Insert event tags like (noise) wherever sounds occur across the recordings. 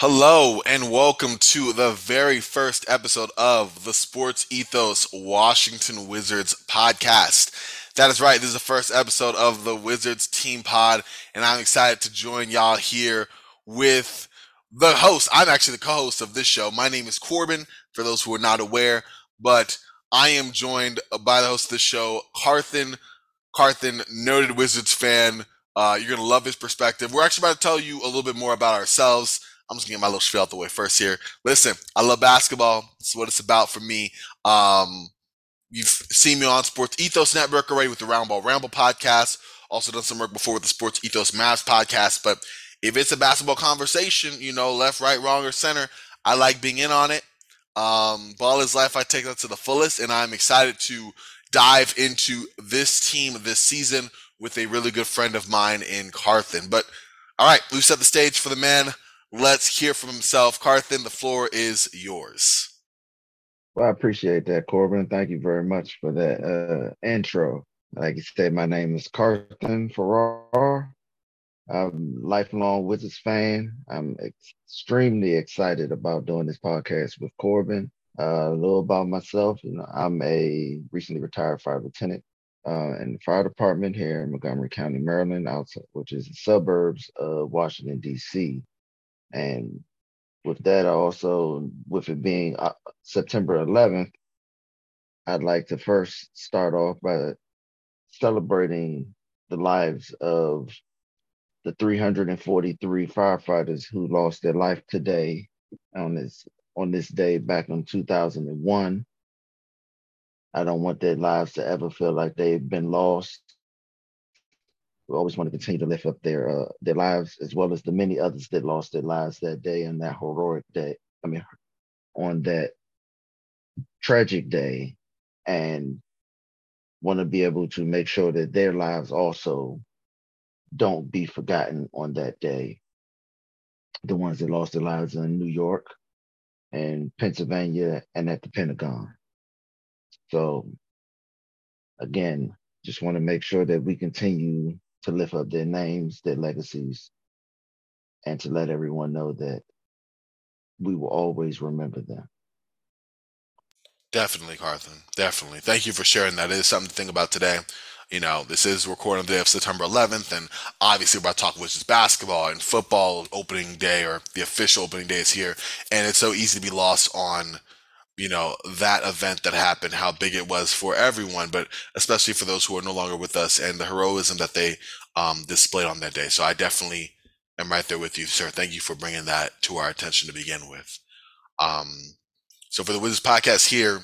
Hello and welcome to the very first episode of the Sports Ethos Washington Wizards podcast. That is right, this is the first episode of the Wizards Team Pod, and I'm excited to join y'all here with the host. I'm actually the co host of this show. My name is Corban, for those who are not aware, but I am joined by the host of the show, Carthan. Carthan, noted Wizards fan. Uh, you're going to love his perspective. We're actually about to tell you a little bit more about ourselves I'm just gonna get my little spiel out the way first here. Listen, I love basketball. It's what it's about for me. Um, you've seen me on Sports Ethos Network already with the Roundball Ramble podcast. Also done some work before with the Sports Ethos Mavs podcast. But if it's a basketball conversation, you know, left, right, wrong, or center, I like being in on it. Um, ball is life. I take that to the fullest, and I'm excited to dive into this team this season with a really good friend of mine in Carthan. But all right, we've set the stage for the man Let's hear from himself. Carthan, the floor is yours. Well, I appreciate that, Corban. Thank you very much for that uh, intro. Like you said, my name is Carthan Farrar. I'm a lifelong Wizards fan. I'm extremely excited about doing this podcast with Corban. Uh, a little about myself. You know, I'm a recently retired fire lieutenant uh, in the fire department here in Montgomery County, Maryland, outside, which is the suburbs of Washington D.C. And with that, I also with it being uh, September 11th, I'd like to first start off by celebrating the lives of the 343 firefighters who lost their life today on this on this day back in 2001. I don't want their lives to ever feel like they've been lost we always want to continue to lift up their uh, their lives as well as the many others that lost their lives that day and that heroic day. I mean, on that tragic day, and want to be able to make sure that their lives also don't be forgotten on that day. The ones that lost their lives in New York and Pennsylvania and at the Pentagon. So again, just want to make sure that we continue to lift up their names, their legacies, and to let everyone know that we will always remember them. Definitely, Carthan. Definitely. Thank you for sharing that. It is something to think about today. You know, this is recording the day of September 11th, and obviously we're about to talk Wizards basketball and football opening day or the official opening day is here, and it's so easy to be lost on you know that event that happened how big it was for everyone but especially for those who are no longer with us and the heroism that they um, displayed on that day. So i definitely am right there with you sir. Thank you for bringing that to our attention to begin with. Um, so for the wizards podcast here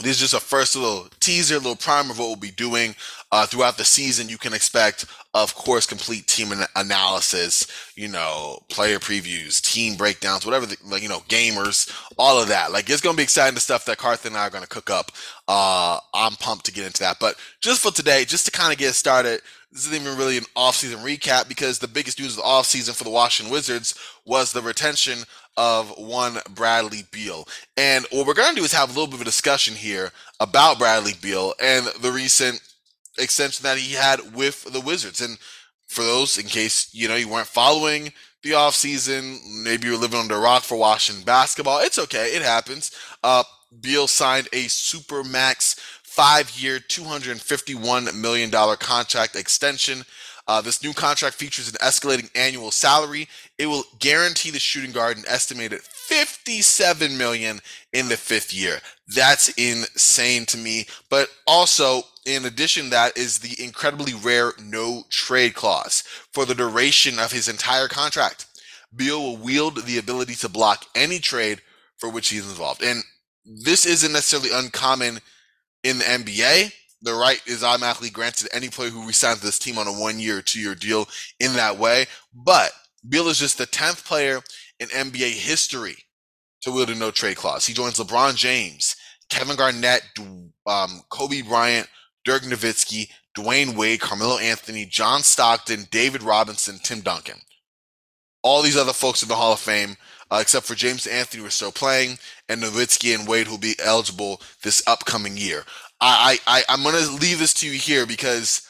this is just a first little teaser, little primer of what we'll be doing uh, throughout the season. You can expect, of course, complete team analysis, you know, player previews, team breakdowns, whatever, the, like, you know, gamers, all of that. Like, it's going to be exciting the stuff that Carthan and I are going to cook up. Uh, I'm pumped to get into that. But just for today, just to kind of get started, this isn't even really an off-season recap because the biggest news of the off-season for the Washington Wizards was the retention of one Bradley Beal. And what we're going to do is have a little bit of a discussion here about Bradley Beal and the recent extension that he had with the Wizards. And for those, in case you know you weren't following the offseason, maybe you're living under a rock for Washington basketball. It's okay, it happens. Uh, Beal signed a super max five-year, $251 million contract extension uh, this new contract features an escalating annual salary. It will guarantee the shooting guard an estimated 57 million in the fifth year. That's insane to me. But also, in addition, that is the incredibly rare no trade clause for the duration of his entire contract. Beal will wield the ability to block any trade for which he's involved. And this isn't necessarily uncommon in the NBA the right is automatically granted any player who resigns this team on a one year or two year deal in that way. But Beal is just the 10th player in NBA history to wield a no trade clause. He joins LeBron James, Kevin Garnett, um, Kobe Bryant, Dirk Nowitzki, Dwyane Wade, Carmelo Anthony, John Stockton, David Robinson, Tim Duncan. All these other folks in the Hall of Fame, uh, except for James Anthony, were still playing, and Nowitzki and Wade who'll be eligible this upcoming year. I, I I'm gonna leave this to you here because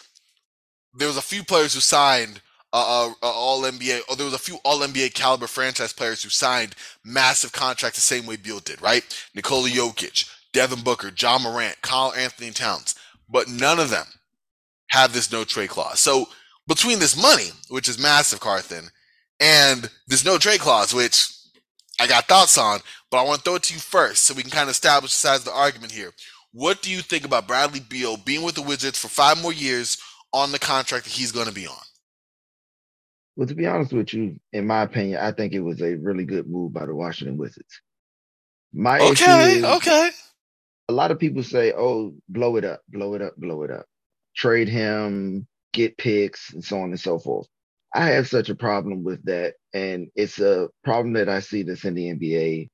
there was a few players who signed uh, uh, all NBA. or there was a few all NBA caliber franchise players who signed massive contracts the same way Beal did, right? Nikola Jokic, Devin Booker, John Morant, Karl-Anthony Towns, but none of them have this no trade clause. So between this money, which is massive, Carthan, and this no trade clause, which I got thoughts on, but I want to throw it to you first so we can kind of establish the size of the argument here. What do you think about Bradley Beal being with the Wizards for five more years on the contract that he's going to be on? Well, to be honest with you, in my opinion, I think it was a really good move by the Washington Wizards. My okay, is, okay. A lot of people say, "Oh, blow it up, blow it up, blow it up, trade him, get picks, and so on and so forth." I have such a problem with that, and it's a problem that I see that's in the NBA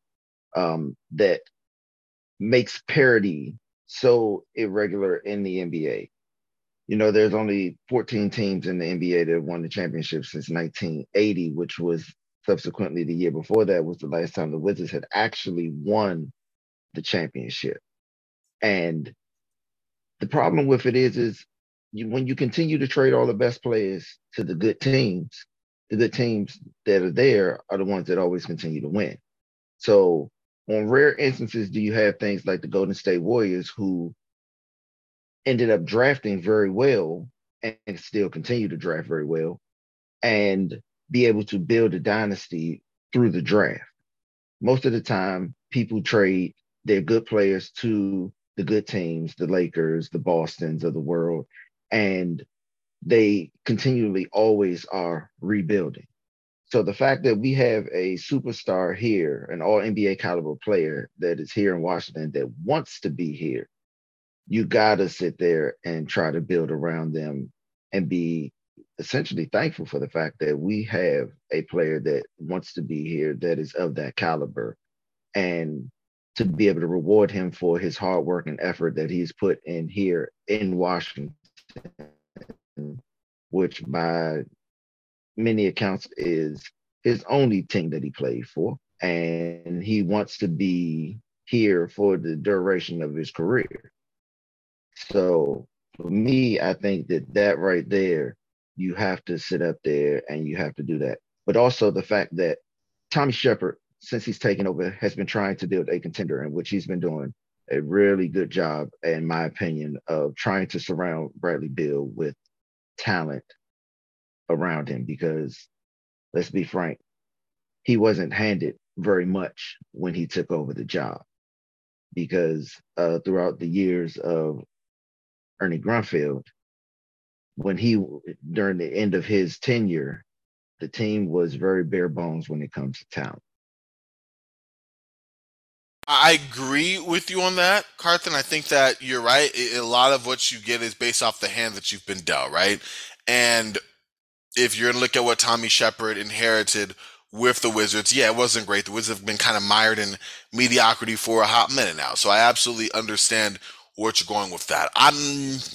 um, that makes parity so irregular in the NBA. You know, there's only 14 teams in the NBA that won the championship since 1980, which was subsequently the year before that was the last time the Wizards had actually won the championship. And the problem with it is, is you, when you continue to trade all the best players to the good teams, the good teams that are there are the ones that always continue to win. So on rare instances do you have things like the Golden State Warriors who ended up drafting very well and still continue to draft very well and be able to build a dynasty through the draft. Most of the time, people trade their good players to the good teams, the Lakers, the Bostons of the world, and they continually always are rebuilding. So the fact that we have a superstar here, an all NBA caliber player that is here in Washington that wants to be here, you got to sit there and try to build around them and be essentially thankful for the fact that we have a player that wants to be here that is of that caliber and to be able to reward him for his hard work and effort that he's put in here in Washington, which by many accounts is his only team that he played for. And he wants to be here for the duration of his career. So for me, I think that that right there, you have to sit up there and you have to do that. But also the fact that Tommy Sheppard, since he's taken over, has been trying to build a contender in which he's been doing a really good job, in my opinion, of trying to surround Bradley Beal with talent around him because let's be frank, he wasn't handed very much when he took over the job because uh, throughout the years of Ernie Grunfeld, when he during the end of his tenure, the team was very bare bones when it comes to talent. I agree with you on that, Carthan. I think that you're right. A lot of what you get is based off the hand that you've been dealt, right? And if you're gonna look at what Tommy Sheppard inherited with the Wizards, yeah, it wasn't great. The Wizards have been kind of mired in mediocrity for a hot minute now. So I absolutely understand where you're going with that. I'm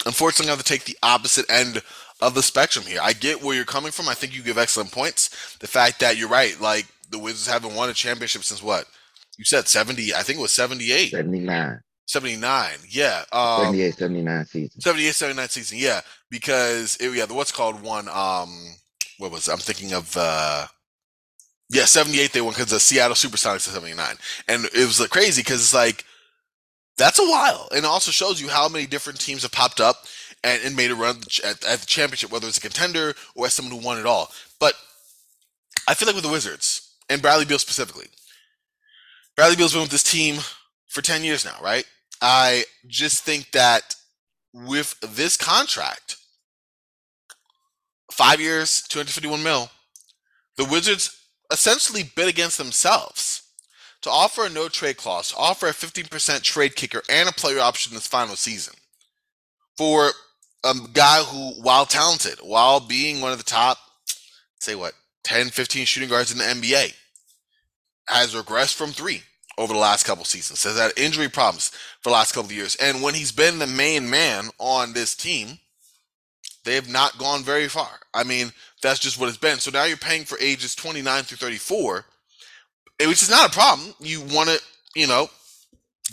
unfortunately going to take the opposite end of the spectrum here. I get where you're coming from. I think you give excellent points. The fact that you're right, like the Wizards haven't won a championship since what? You said 70, I think it was 78. 79. 79, yeah. Um, 78, 79 season. 78, 79 season, yeah. Because, it, yeah, the what's called one, um, what was it? I'm thinking of, uh, yeah, 78 they won because the Seattle Supersonics in 79. And it was like, crazy because it's like, that's a while. And it also shows you how many different teams have popped up and, and made a run at, at, the championship, whether it's a contender or as someone who won it all. But I feel like with the Wizards and Bradley Beal specifically, Bradley Beal's been with this team for 10 years now, right? I just think that with this contract, five years, 251 mil, the Wizards essentially bid against themselves to offer a no trade clause, offer a 15% trade kicker and a player option in this final season for a guy who, while talented, while being one of the top, say what, 10, 15 shooting guards in the NBA, has regressed from three over the last couple seasons. Has had injury problems for the last couple of years. And when he's been the main man on this team, they have not gone very far. I mean, that's just what it's been. So now you're paying for ages 29 through 34 which is not a problem. You want to, you know,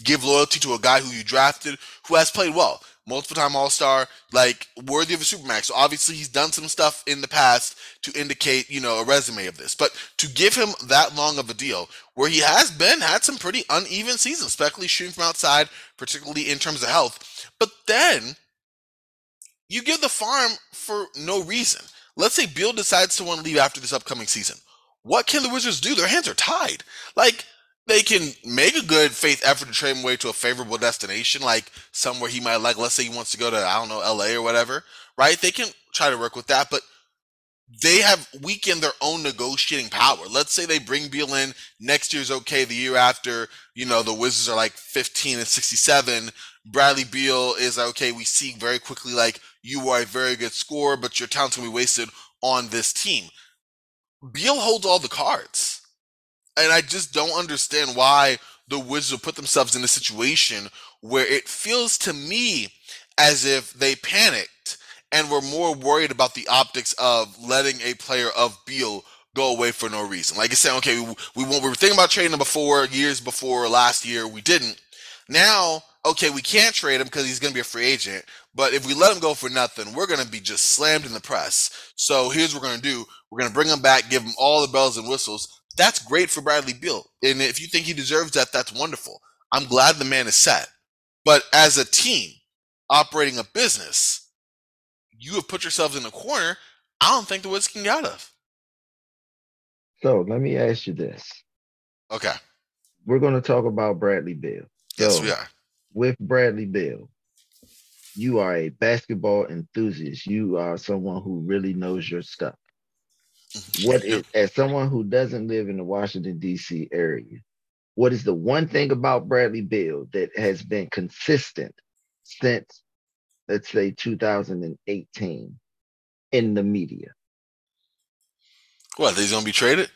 give loyalty to a guy who you drafted who has played well. Multiple time All Star, like worthy of a Supermax. So obviously he's done some stuff in the past to indicate, you know, a resume of this. But to give him that long of a deal, where he has been had some pretty uneven seasons, especially shooting from outside, particularly in terms of health. But then you give the farm for no reason. Let's say Beal decides to want to leave after this upcoming season. What can the Wizards do? Their hands are tied. Like they can make a good faith effort to trade him away to a favorable destination, like somewhere he might like. Let's say he wants to go to I don't know L.A. or whatever, right? They can try to work with that, but they have weakened their own negotiating power. Let's say they bring Beal in next year's okay. The year after, you know, the Wizards are like 15 and 67. Bradley Beal is like, okay. We see very quickly like you are a very good scorer, but your talent's gonna be wasted on this team. Beal holds all the cards. And I just don't understand why the Wizards will put themselves in a situation where it feels to me as if they panicked and were more worried about the optics of letting a player of Beal go away for no reason. Like I said, okay, we, we, we were thinking about trading him before, years before last year, we didn't. Now, okay, we can't trade him because he's going to be a free agent. But if we let him go for nothing, we're going to be just slammed in the press. So here's what we're going to do: we're going to bring him back, give him all the bells and whistles. That's great for Bradley Beal, and if you think he deserves that, that's wonderful. I'm glad the man is set. But as a team operating a business, you have put yourselves in a corner. I don't think the Wizards can get out of. So let me ask you this. Okay. We're going to talk about Bradley Beal. Yes, we are. With Bradley Beal, you are a basketball enthusiast. You are someone who really knows your stuff. Mm-hmm. What is, as someone who doesn't live in the Washington, D.C. area, what is the one thing about Bradley Beal that has been consistent since, let's say, 2018 in the media? What? He's going to be traded?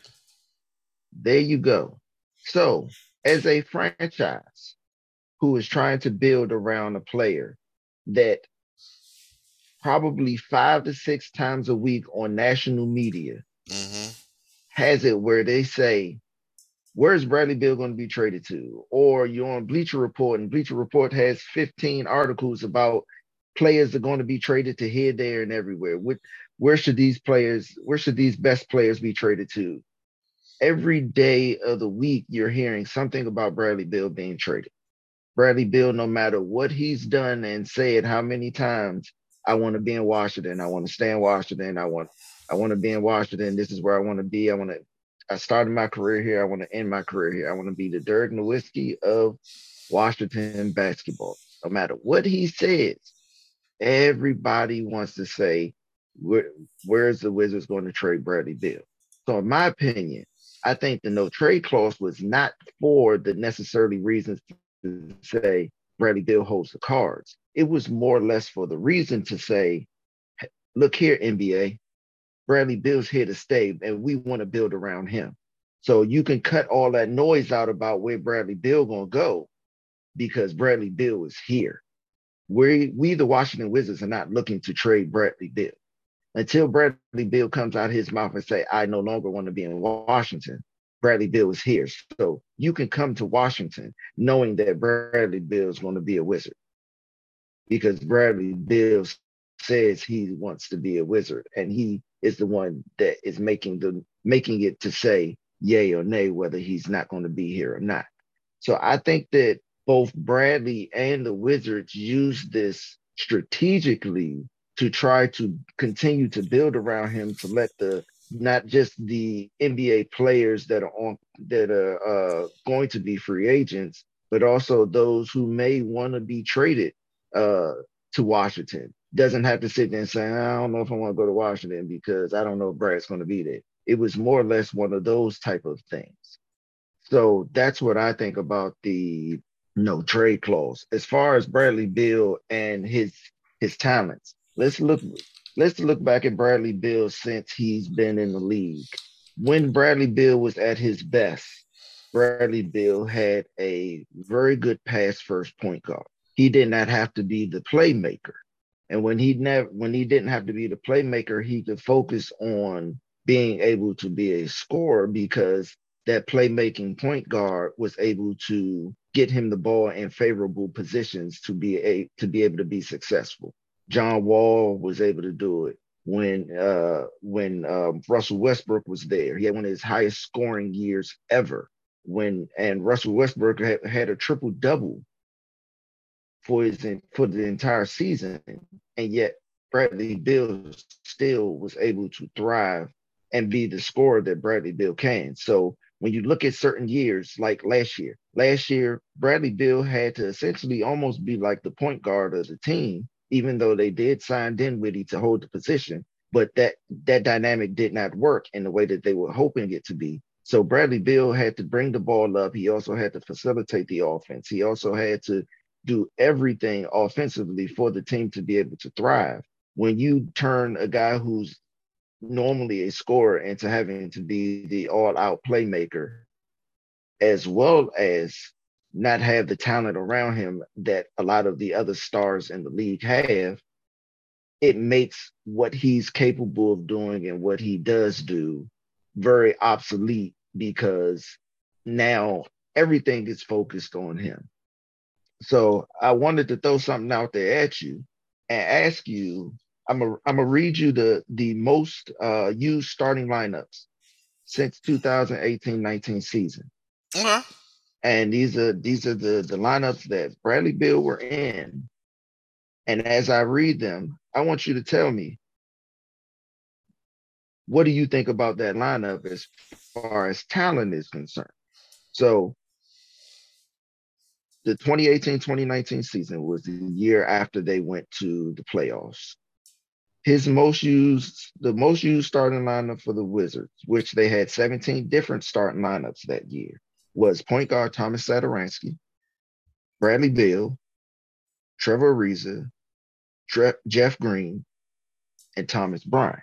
There you go. So, as a franchise who is trying to build around a player that probably five to six times a week on national media hmm has it where they say, Where's Bradley Beal going to be traded to? Or you're on Bleacher Report, and Bleacher Report has 15 articles about players that are going to be traded to here, there, and everywhere. Where, where should these players, where should these best players be traded to? Every day of the week, you're hearing something about Bradley Beal being traded. Bradley Beal, no matter what he's done and said how many times, I want to be in Washington. I want to stay in Washington. I want I want to be in Washington. This is where I want to be. I want to I started my career here. I want to end my career here. I want to be the Dirk Nowitzki of Washington basketball. No matter what he says, everybody wants to say, Where, where's the Wizards going to trade Bradley Beal? So, in my opinion, I think the no trade clause was not for the necessarily reasons to say Bradley Beal holds the cards. It was more or less for the reason to say, look here, NBA, Bradley Beal's here to stay, and we want to build around him. So you can cut all that noise out about where Bradley Beal gonna go, because Bradley Beal is here. We we the Washington Wizards are not looking to trade Bradley Beal until Bradley Beal comes out his mouth and say, "I no longer want to be in Washington." Bradley Beal is here, so you can come to Washington knowing that Bradley Beal is going to be a Wizard because Bradley Beal says he wants to be a Wizard, and he is the one that is making the making it to say yay or nay whether he's not going to be here or not. So I think that both Bradley and the Wizards use this strategically to try to continue to build around him to let the not just the NBA players that are on that are uh, going to be free agents, but also those who may want to be traded uh, to Washington. Doesn't have to sit there and say, I don't know if I want to go to Washington because I don't know if Brad's going to be there. It was more or less one of those type of things. So that's what I think about the no trade clause. As far as Bradley Beal and his his talents, let's look let's look back at Bradley Beal since he's been in the league. When Bradley Beal was at his best, Bradley Beal had a very good pass first point guard. He did not have to be the playmaker. And when he never when he didn't have to be the playmaker, he could focus on being able to be a scorer because that playmaking point guard was able to get him the ball in favorable positions to be a to be able to be successful. John Wall was able to do it when uh, when uh, Russell Westbrook was there. He had one of his highest scoring years ever. When and Russell Westbrook had, had a triple double for his for the entire season, and yet Bradley Beal still was able to thrive and be the scorer that Bradley Beal can. So when you look at certain years, like last year, last year Bradley Beal had to essentially almost be like the point guard of the team even though they did sign Dinwiddie to hold the position, but that that dynamic did not work in the way that they were hoping it to be. So Bradley Beal had to bring the ball up. He also had to facilitate the offense. He also had to do everything offensively for the team to be able to thrive. When you turn a guy who's normally a scorer into having to be the all-out playmaker, as well as not have the talent around him that a lot of the other stars in the league have, it makes what he's capable of doing and what he does do very obsolete because now everything is focused on him. So I wanted to throw something out there at you and ask you. I'm a, I'm gonna read you the the most uh, used starting lineups since 2018-19 season. Okay. And these are these are the the lineups that Bradley Beal were in. And as I read them, I want you to tell me what do you think about that lineup as far as talent is concerned? So the 2018-2019 season was the year after they went to the playoffs. His most used, the most used starting lineup for the Wizards, which they had 17 different starting lineups that year was point guard Thomas Satoransky, Bradley Beal, Trevor Ariza, Tre- Jeff Green, and Thomas Bryant.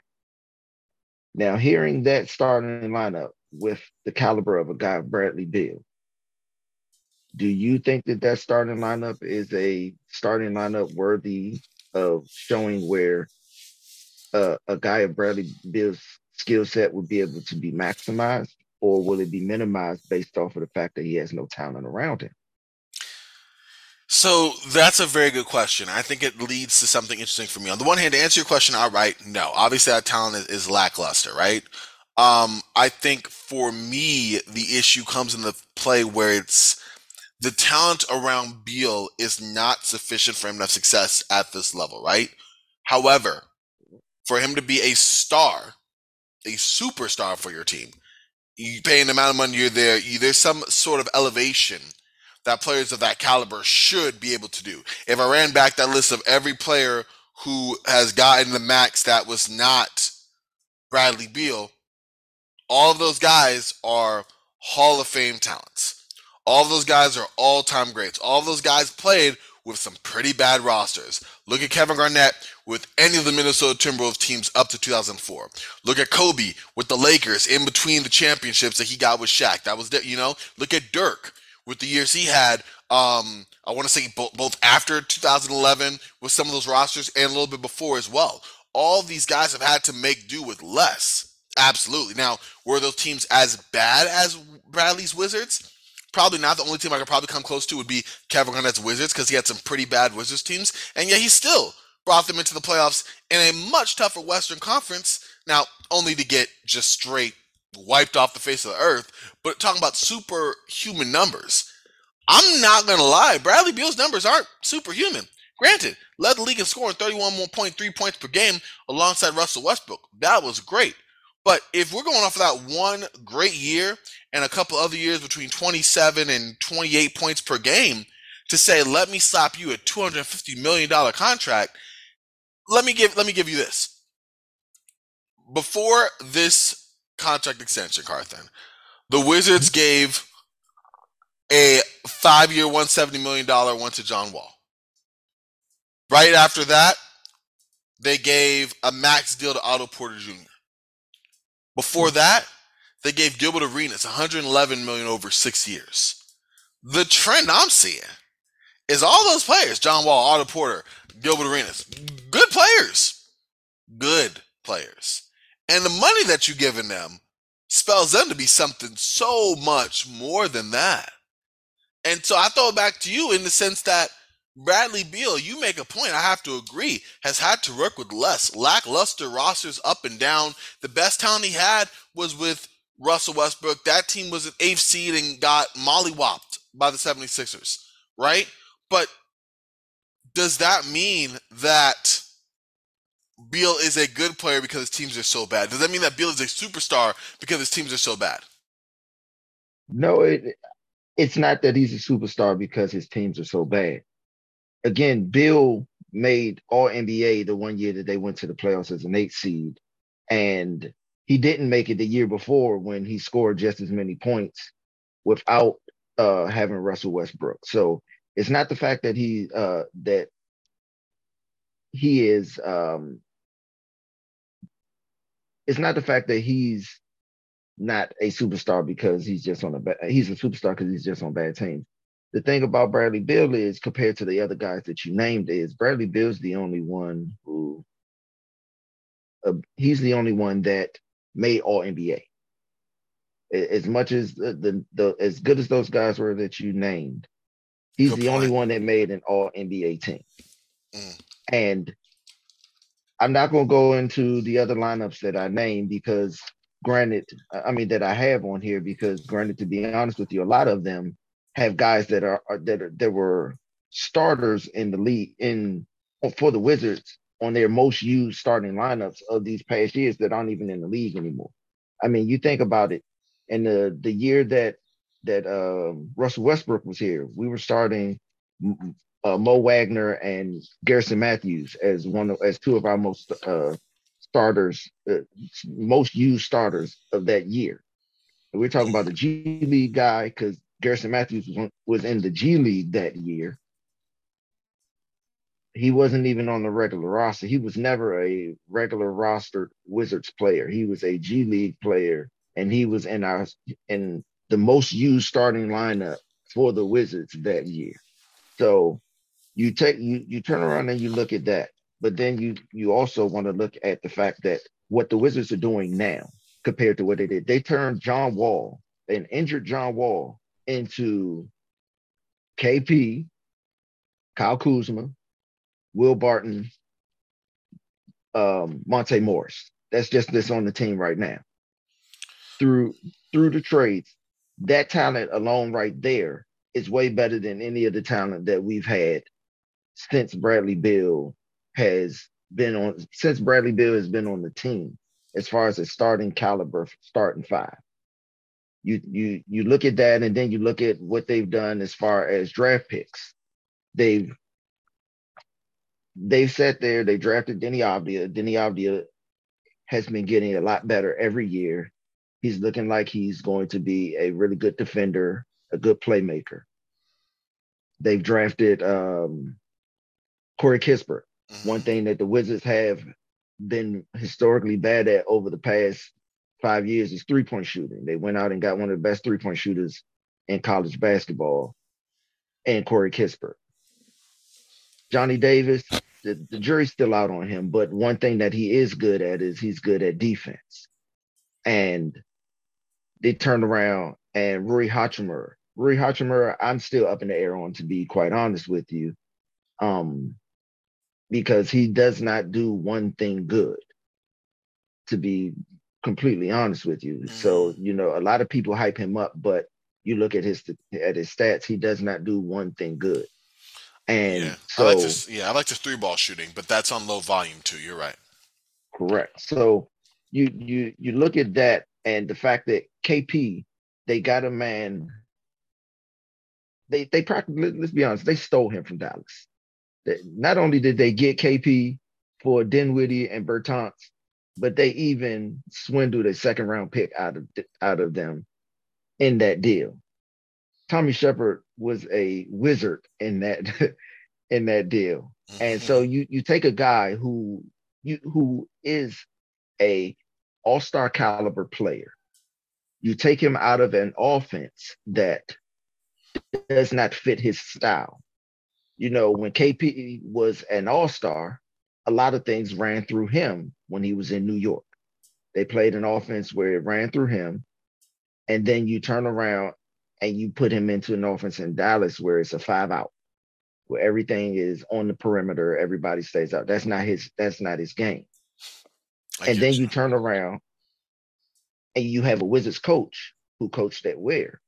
Now, hearing that starting lineup with the caliber of a guy, Bradley Beal, do you think that that starting lineup is a starting lineup worthy of showing where uh, a guy of Bradley Beal's skill set would be able to be maximized? Or will it be minimized based off of the fact that he has no talent around him? So that's a very good question. I think it leads to something interesting for me. On the one hand, to answer your question outright, no. Obviously, that talent is, is lackluster, right? Um, I think for me, the issue comes in the play where it's the talent around Beal is not sufficient for him to have success at this level, right? However, for him to be a star, a superstar for your team, you pay an amount of money you're there, you, there's some sort of elevation that players of that caliber should be able to do. If I ran back that list of every player who has gotten the max that was not Bradley Beal, all of those guys are Hall of Fame talents. All of those guys are all time greats. All of those guys played with some pretty bad rosters. Look at Kevin Garnett with any of the Minnesota Timberwolves teams up to 2004. Look at Kobe with the Lakers in between the championships that he got with Shaq. That was, you know, look at Dirk with the years he had. Um, I want to say both, both after 2011 with some of those rosters and a little bit before as well. All these guys have had to make do with less. Absolutely. Now, were those teams as bad as Bradley's Wizards? Probably not. The only team I could probably come close to would be Kevin Garnett's Wizards because he had some pretty bad Wizards teams, and yet he still brought them into the playoffs in a much tougher Western Conference. Now, only to get just straight wiped off the face of the earth. But talking about superhuman numbers, I'm not gonna lie. Bradley Beal's numbers aren't superhuman. Granted, led the league in scoring 31.3 points per game alongside Russell Westbrook. That was great. But if we're going off of that one great year and a couple other years between 27 and 28 points per game to say, let me slap you a 250 million dollar contract, let me give let me give you this. Before this contract extension, Carthan, the Wizards gave a five-year, 170 million dollar one to John Wall. Right after that, they gave a max deal to Otto Porter Jr. Before hmm. that, they gave Gilbert Arenas 111 million over six years. The trend I'm seeing is all those players, John Wall, Otto Porter, Gilbert Arenas, good players. Good players. And the money that you're giving them spells them to be something so much more than that. And so I throw it back to you in the sense that Bradley Beal, you make a point, I have to agree, has had to work with less lackluster rosters up and down. The best talent he had was with Russell Westbrook. That team was an eighth seed and got mollywopped by the 76ers, right? But does that mean that Beal is a good player because his teams are so bad? Does that mean that Beal is a superstar because his teams are so bad? No, it, it's not that he's a superstar because his teams are so bad. Again, Beal made All NBA the one year that they went to the playoffs as an eight seed, and he didn't make it the year before when he scored just as many points without uh, having Russell Westbrook. So it's not the fact that he uh, that he is um, it's not the fact that he's not a superstar because he's just on a bad, he's a superstar because he's just on bad teams. The thing about Bradley Beal is compared to the other guys that you named is Bradley Beal's the only one who uh, he's the only one that made all NBA. As much as the, the, the as good as those guys were that you named, he's Good the point. only one that made an all NBA team. Mm. And I'm not going to go into the other lineups that I named because, granted, I mean that I have on here because, granted, to be honest with you, a lot of them have guys that are, are that are that were starters in the league in for the Wizards on their most used starting lineups of these past years that aren't even in the league anymore. I mean, you think about it, in the the year that that uh, Russell Westbrook was here, we were starting uh, Mo Wagner and Garrison Matthews as one of as two of our most uh, starters, uh, most used starters of that year. And we're talking about the G League guy because Garrison Matthews was, was in the G League that year. He wasn't even on the regular roster. He was never a regular roster Wizards player. He was a G League player, and he was in our in the most used starting lineup for the Wizards that year. So you take you you turn around and you look at that but then you you also want to look at the fact that what the wizards are doing now compared to what they did they turned john wall an injured john wall into kp kyle kuzma will barton um monte morris that's just this on the team right now through through the trades that talent alone right there is way better than any of the talent that we've had since Bradley Beal has been on since Bradley Beal has been on the team as far as a starting caliber starting five. You you you look at that and then you look at what they've done as far as draft picks. They've they've sat there, they drafted Deni Avdija. Deni Avdija has been getting a lot better every year. He's looking like he's going to be a really good defender, a good playmaker. They've drafted um, Corey Kispert. Mm-hmm. One thing that the Wizards have been historically bad at over the past five years is three point shooting. They went out and got one of the best three point shooters in college basketball, and Corey Kispert. Johnny Davis, the, the jury's still out on him, but one thing that he is good at is he's good at defense. And they turned around and Rui Hachimura. Rui Hachimura, I'm still up in the air on, to be quite honest with you. Um, because he does not do one thing good, to be completely honest with you. So, mm-hmm. you know, a lot of people hype him up, but you look at his at his stats, he does not do one thing good. And yeah, so, I like this. Yeah, I like the three ball shooting, but that's on low volume too. You're right. Correct. So you you you look at that and the fact that KP they got a man. They they practically let's be honest, they stole him from Dallas not only did they get KP for Dinwiddie and Bertans, but they even swindled a second round pick out of out of them in that deal. Tommy Sheppard was a wizard in that (laughs) in that deal. Mm-hmm. And so you you take a guy who you who is a all-star caliber player. You take him out of an offense that does not fit his style you know, when KP was an all star, a lot of things ran through him when he was in New York. They played an offense where it ran through him, and then you turn around and you put him into an offense in Dallas where it's a five out, where everything is on the perimeter, everybody stays out. That's not his. That's not his game. I and then you. you turn around and you have a Wizards coach who coached at where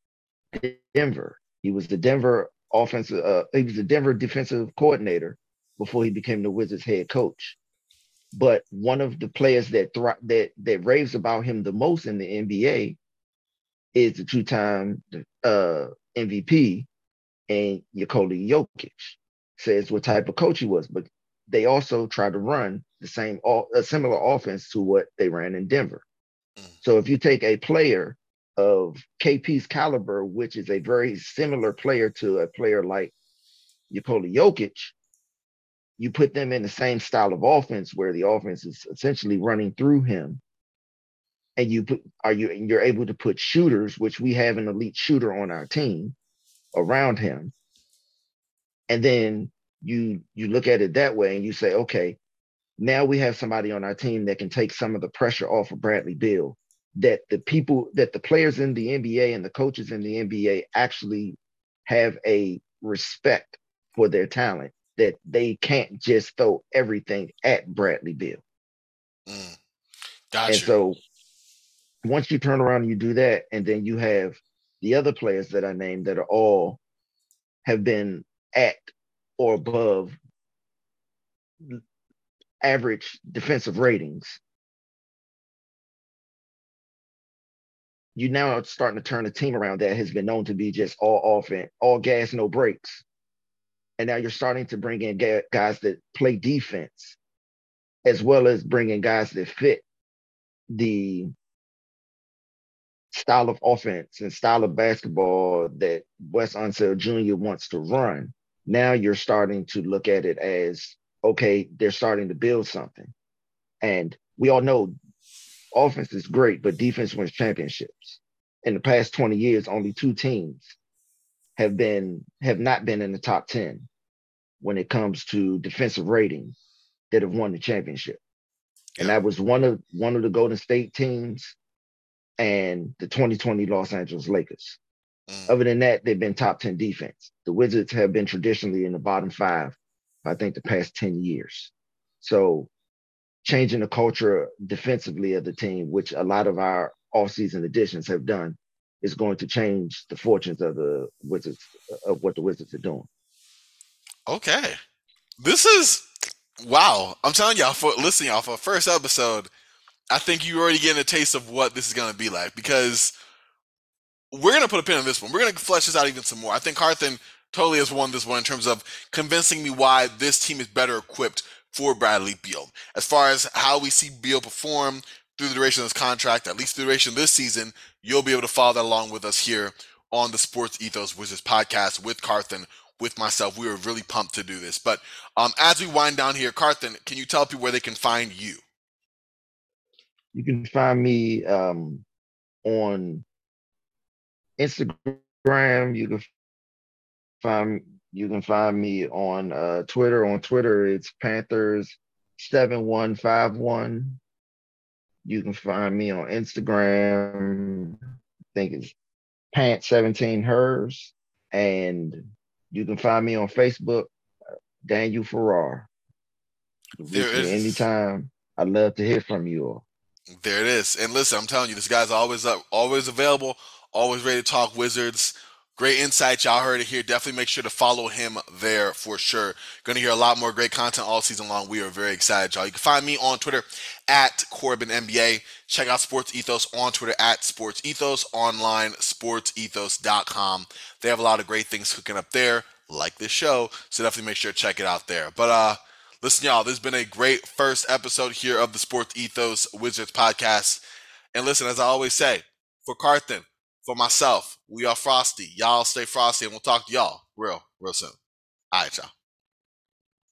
Denver. He was the Denver offensive. Uh, he was the Denver defensive coordinator before he became the Wizards head coach. But one of the players that thri- that that raves about him the most in the NBA is the two-time uh, MVP and Nikola Jokic. Says what type of coach he was, but they also try to run the same a similar offense to what they ran in Denver. Mm. So if you take a player of KP's caliber, which is a very similar player to a player like Nikola Jokic, you put them in the same style of offense where the offense is essentially running through him. And you put are you and you're able to put shooters, which we have an elite shooter on our team around him. And then you you look at it that way and you say, okay, now we have somebody on our team that can take some of the pressure off of Bradley Beal that the people that the players in the NBA and the coaches in the NBA actually have a respect for their talent that they can't just throw everything at Bradley Beal. Mm, gotcha. And so once you turn around and you do that, and then you have the other players that I named that are all have been at or above average defensive ratings you now are starting to turn a team around that has been known to be just all offense, all gas, no brakes. And now you're starting to bring in guys that play defense, as well as bringing guys that fit the style of offense and style of basketball that Wes Unseld Jr. wants to run. Now you're starting to look at it as okay, they're starting to build something. And we all know offense is great, but defense wins championships. In the past 20 years, only two teams have been have not been in the top 10 when it comes to defensive rating that have won the championship. And that was one of one of the Golden State teams and the 2020 Los Angeles Lakers. Mm. Other than that, they've been top 10 defense. The Wizards have been traditionally in the bottom five, I think, the past 10 years. So changing the culture defensively of the team, which a lot of our offseason additions have done, is going to change the fortunes of the Wizards of what the Wizards are doing. Okay, this is wow. I'm telling y'all for listening y'all for first episode. I think you already getting a taste of what this is going to be like because we're going to put a pin on this one. We're going to flesh this out even some more. I think Carthan totally has won this one in terms of convincing me why this team is better equipped for Bradley Beal. As far as how we see Beal perform through the duration of this contract, at least the duration of this season, you'll be able to follow that along with us here on the Sports Ethos Wizards podcast with Carthan, with myself. We were really pumped to do this. But um, as we wind down here, Carthan, can you tell people where they can find you? You can find me um, on Instagram. You can find you can find me on uh, Twitter. On Twitter, it's Panthers seven one five one. You can find me on Instagram. I think it's Pant seventeen hers, and you can find me on Facebook, Daniel Farrar. There is anytime. I'd love to hear from you all. There it is. And listen, I'm telling you, this guy's always up, always available, always ready to talk Wizards. Great insights. Y'all heard it here. Definitely make sure to follow him there for sure. Going to hear a lot more great content all season long. We are very excited, y'all. You can find me on Twitter at Corban NBA. Check out Sports Ethos on Twitter at Sports Ethos, online, sportsethos.com. They have a lot of great things cooking up there, like this show. So definitely make sure to check it out there. But uh listen, y'all, this has been a great first episode here of the Sports Ethos Wizards podcast. And listen, as I always say, for Carthan, for myself, we are Frosty. Y'all stay frosty, and we'll talk to y'all real, real soon. All right, y'all.